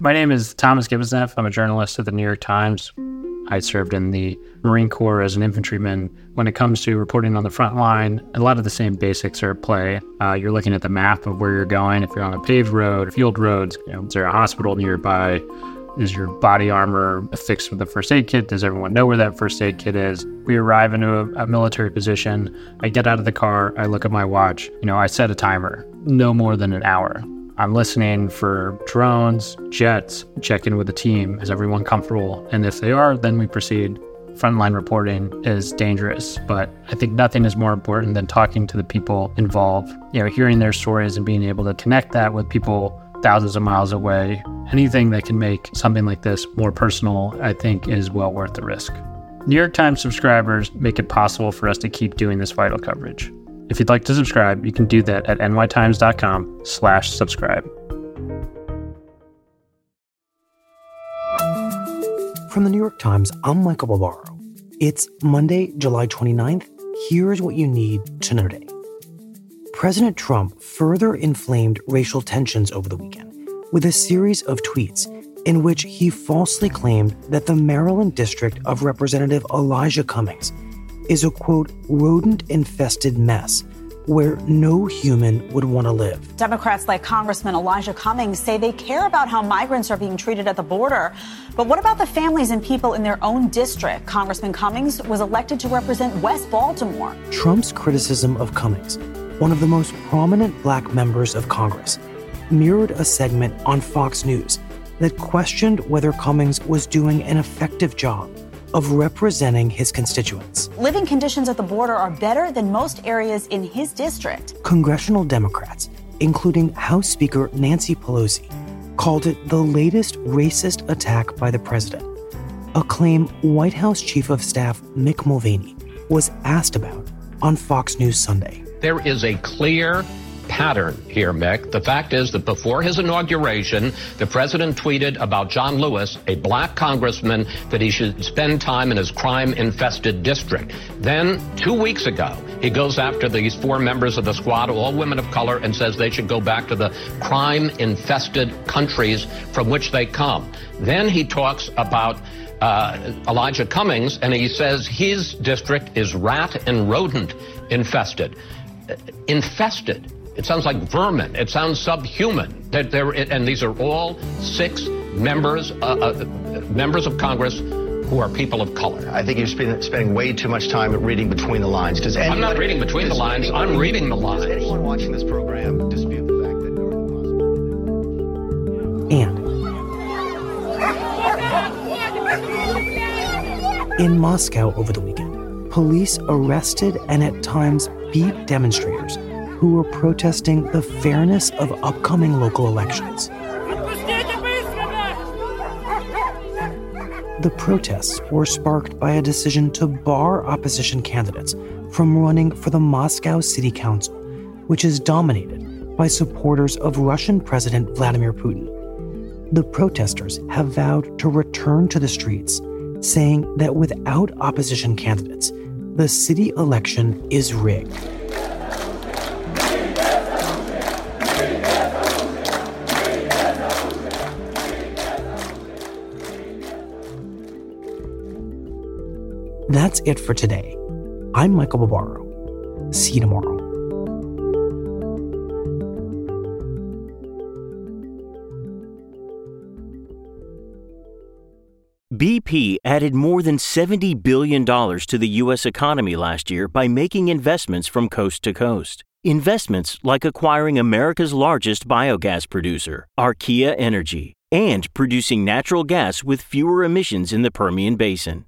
My name is Thomas Gibbons-Neff. I'm a journalist at the New York Times. I served in the Marine Corps as an infantryman. When it comes to reporting on the front line, a lot of the same basics are at play. Uh, you're looking at the map of where you're going. If you're on a paved road, a field roads, you know, is there a hospital nearby? Is your body armor fixed with a first aid kit? Does everyone know where that first aid kit is? We arrive into a, a military position. I get out of the car. I look at my watch. You know, I set a timer, no more than an hour. I'm listening for drones, jets, check in with the team. Is everyone comfortable? And if they are, then we proceed. Frontline reporting is dangerous, but I think nothing is more important than talking to the people involved, you know, hearing their stories and being able to connect that with people thousands of miles away. Anything that can make something like this more personal, I think, is well worth the risk. New York Times subscribers make it possible for us to keep doing this vital coverage. If you'd like to subscribe, you can do that at nytimes.com slash subscribe. From the New York Times, I'm Michael Barbaro. It's Monday, July 29th. Here's what you need to know today. President Trump further inflamed racial tensions over the weekend with a series of tweets in which he falsely claimed that the Maryland district of Representative Elijah Cummings is a quote, rodent infested mess where no human would want to live. Democrats like Congressman Elijah Cummings say they care about how migrants are being treated at the border. But what about the families and people in their own district? Congressman Cummings was elected to represent West Baltimore. Trump's criticism of Cummings, one of the most prominent black members of Congress, mirrored a segment on Fox News that questioned whether Cummings was doing an effective job of representing his constituents. Living conditions at the border are better than most areas in his district. Congressional Democrats, including House Speaker Nancy Pelosi, called it the latest racist attack by the president, a claim White House Chief of Staff Mick Mulvaney was asked about on Fox News Sunday. There is a clear pattern here, Mick. The fact is that before his inauguration, the president tweeted about John Lewis, a black congressman, that he should spend time in his crime infested district. Then, two weeks ago, he goes after these four members of the squad, all women of color, and says they should go back to the crime infested countries from which they come. Then he talks about uh, Elijah Cummings, and he says his district is rat and rodent infested. Infested. It sounds like vermin. It sounds subhuman. That there, and these are all six members, uh, uh, members of Congress who are people of color. I think you're spending, spending way too much time reading between the lines. Does anyone, I'm not reading between the lines. Anyone, I'm reading the lines. Does anyone watching this program dispute the fact that And in Moscow over the weekend, police arrested and at times beat demonstrators who were protesting the fairness of upcoming local elections. The protests were sparked by a decision to bar opposition candidates from running for the Moscow City Council, which is dominated by supporters of Russian President Vladimir Putin. The protesters have vowed to return to the streets, saying that without opposition candidates, the city election is rigged. That's it for today. I'm Michael Barbaro. See you tomorrow. BP added more than $70 billion to the U.S. economy last year by making investments from coast to coast. Investments like acquiring America's largest biogas producer, Archaea Energy, and producing natural gas with fewer emissions in the Permian Basin.